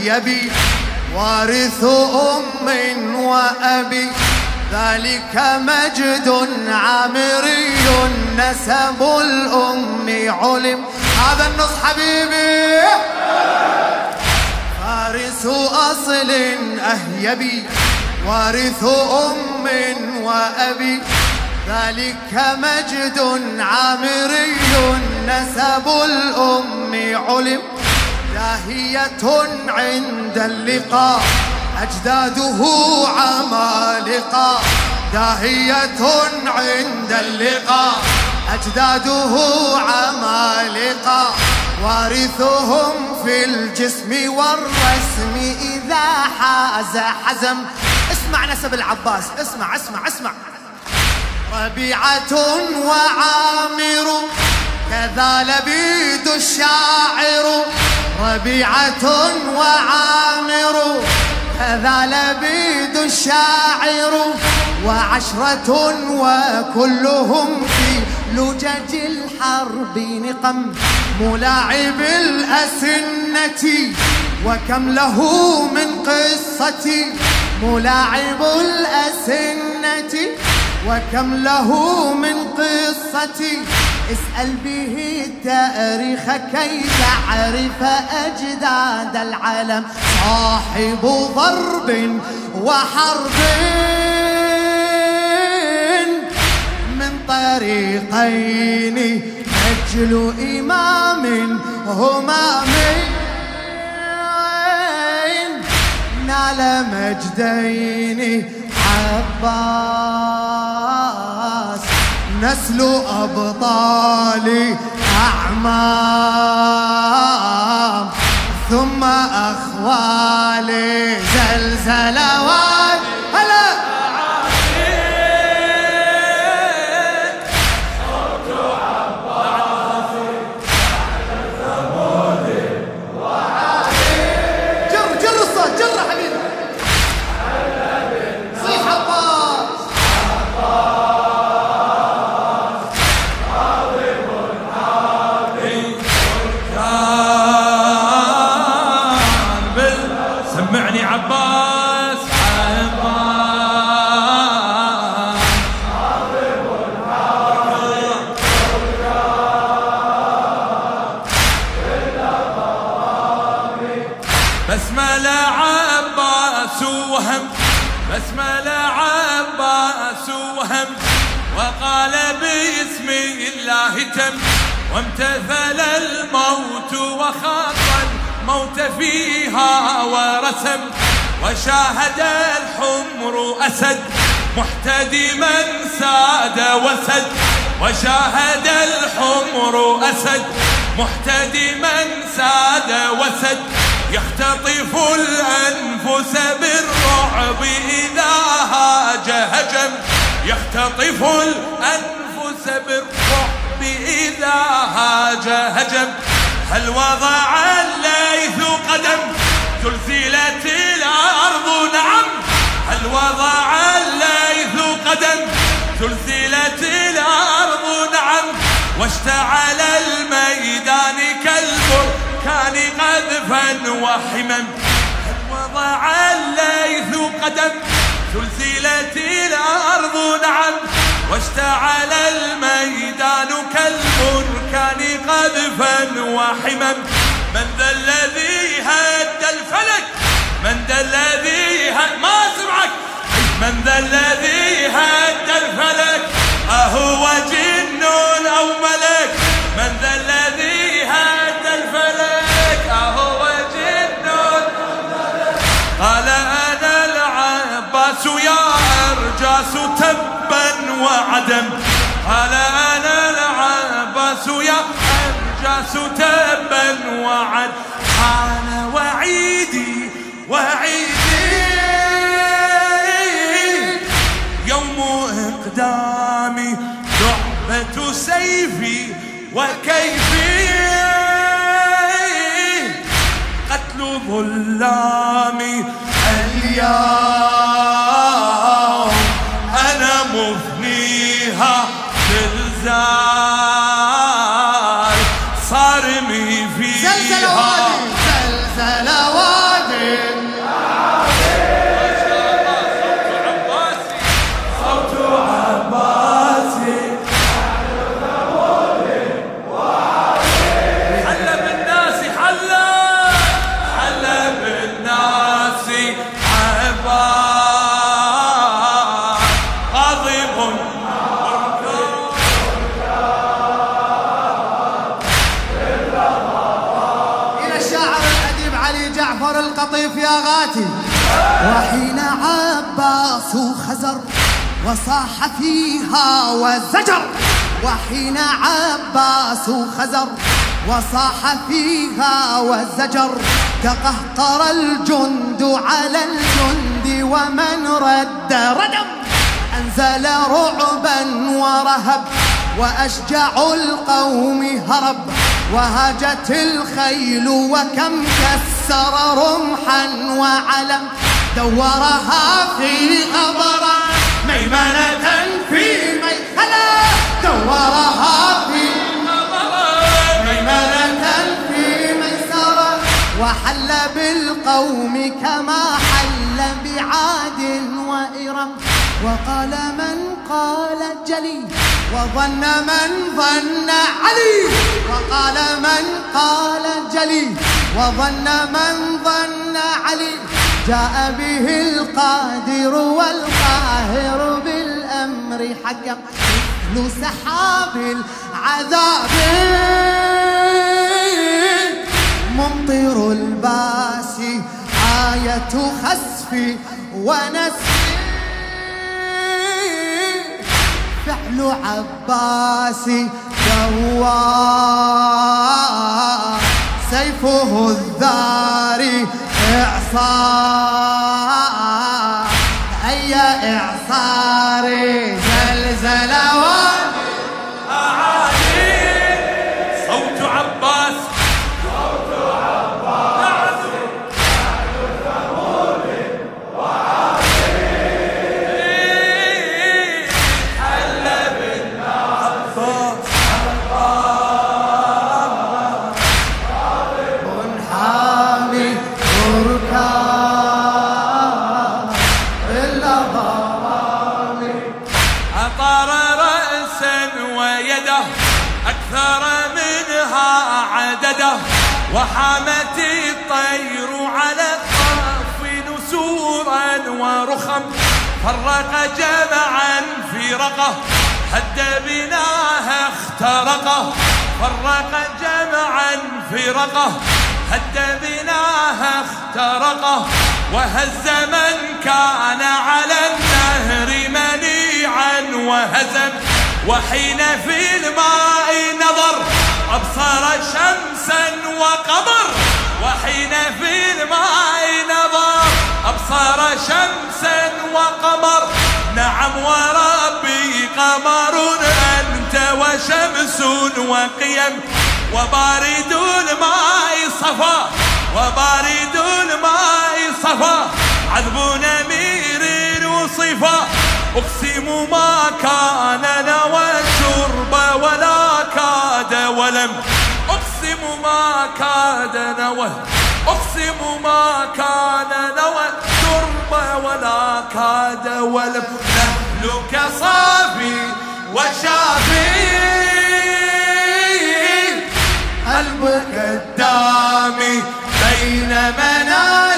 أهيبي وارث أم وأبي ذلك مجد عامري نسب الأم علم. هذا النص حبيبي. فارس أصل أهيبي وارث أم وأبي ذلك مجد عامري نسب الأم علم. داهية عند اللقاء أجداده عمالقة. داهية عند اللقاء أجداده عمالقة. وارثهم في الجسم والرسم إذا حاز حزم. اسمع نسب العباس اسمع اسمع اسمع. ربيعة وعامر كذا لبيد الشاعر ربيعة وعامر. كذا لبيد الشاعر وعشرة وكلهم في لجج الحرب نقم ملاعب الأسنة. وكم له من قصة ملاعب الأسنة؟ وكم له من قصة؟ اسأل به التاريخ كي تعرف أجداد العالم؟ صاحب ضرب وحرب. من طريقين أجل إمام همامين نال مجدين عباس. نسل أبطال أعمام ثم أخوالي زلزلوات وهم وقال باسم الله تم وامتثل الموت وخاف الموت فيها ورسم وشاهد الحمر أسد محتدما ساد وسد وشاهد الحمر أسد محتدما ساد وسد يختطف الأنفس هجم هل وضع الليث قدم؟ زلزلت الأرض نعم. هل وضع الليث قدم؟ زلزلت الأرض نعم. واشتعل الميدان كالبركان قذفا وحمم. هل وضع الليث قدم؟ زلزلت الأرض نعم واشتعل الميدان كالبركان قذفا وحمم. من ذا الذي هد الفلك من ذا الذي هد ما سمعك. من ذا الذي هد الفلك أهو جن أو ملك. تبا وعد. حان وعيدي وعيدي. يوم إقدامي لعبة سيفي وكيفي. الظلام اليوم. عباس خزر وصاح فيها وزجر وحين عباس خزر وصاح فيها وزجر تقهقر الجند على الجند ومن رد ردم. أنزل رعبا ورهب وأشجع القوم هرب وهاجت الخيل وكم كسر رمحا وعلم. دورها في غبرة ميمنة في ميخلة. دورها في ميمنة في ميسرة. وحل بالقوم كما حل بعاد وإرم. وقال من قال جلي. وظن من ظن علي. وقال من قال جلي. وظن من ظن علي. جاء به القادر والقاهر بالأمر حكم مثل سحاب العذاب. ممطر الباسي آية خسف ونسف. فعل عباسي دوار سيفه الذاري إعصار وحامت الطير على الطرف نسورا ورخم. فرق جمعا في رقه هد بناها اخترقه. فرق جمعا في رقه هد بناها اخترقه. وهز من كان على النهر منيعا وهزم. وحين في الماء نظر أبصر شمسا وقمر وحين في الماء نظر. أبصر شمسا وقمر نعم وربي قمر. أنت وشمس وقيم وبارد الماء صفا وبارد الماء صفا. عذب نمير وصفا. أقسم ما كان نوى كاد نوى. أقسم ما كان نوى. الشرب ولا كاد ولم. نهلك صافي وشافي. قلبك الدامي بين منالي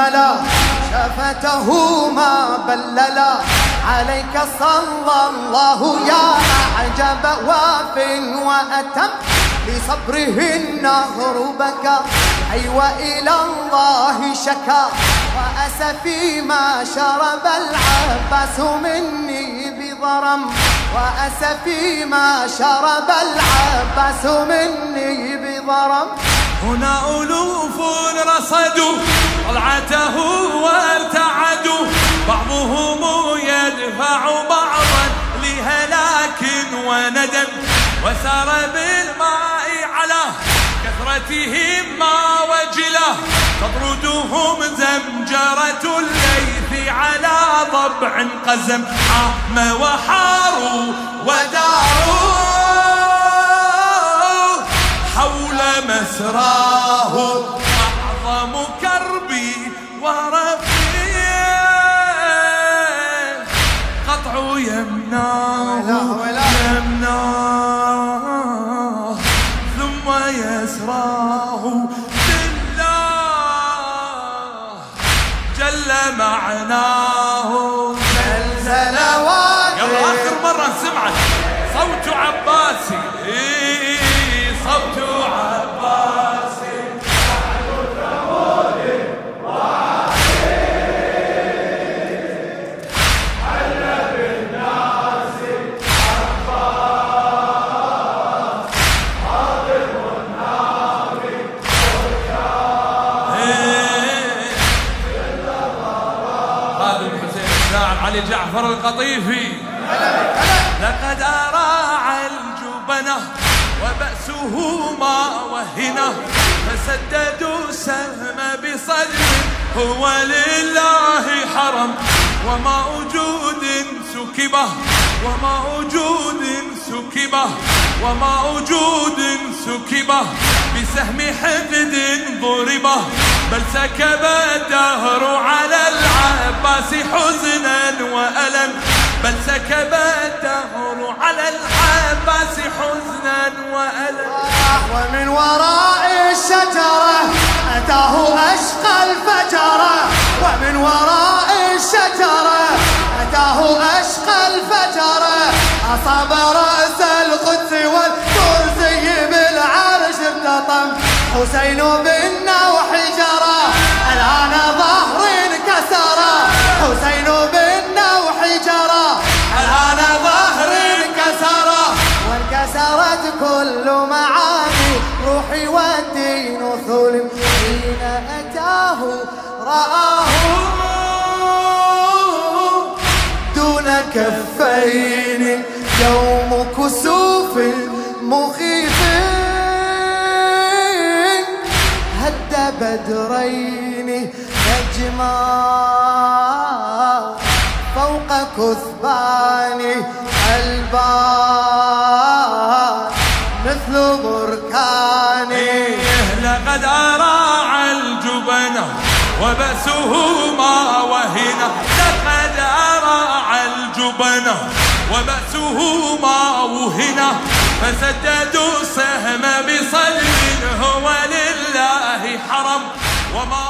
ملا شفته ما بللا. عليك صلى الله يا أعجب واف وأتم لصبره النهر بكى. أي وإلى الله شكا وأسفي ما شرب العباس مني بضرم. وأسفي ما شرب العباس مني بضرم. هنا ألوف رصدوا طلعته وارتعدوا. بعضهم يدفع بعضا لهلاك وندم. وسار بالماء على كثرتهم ما وجله. تطردهم زمجرة الليث على ضبع قزم. عام وحاروا وداروا حول مسراه يمناه يمناه ثم يسراه. بالله جل معناه القطيفي لقد أراع الجبنة وبأسه ما وهنه فسددوا سهم بصدر. هو لله حرم. وما وجود سكبه وما وجود سكبة وما وجود سكبة بسهم حقد ضربة بل سكب الدهر على العباس حزنا وألم بل سكب الدهر على العباس حزنا وألم. ومن وراء الشجرة أتاه أشقى الفجرة ومن وراء الشجرة أتاه أشقى الفجرة أصاب حسين بالنوح جرى الآن ظهر انكسر حسين بالنوح جرى الآن ظهر انكسر وانكسرت كل معاني. روحي والدين ظلم حين أتاه رآه. دون كفين هد بدرين نجما فوق كثبان البان مثل بركان. لقد أراع الجبنة وبأسه ما وهنه لقد أراع الجبنة وبأسه ما وهنه فسددوا السهم بصلب هو لله حرم وما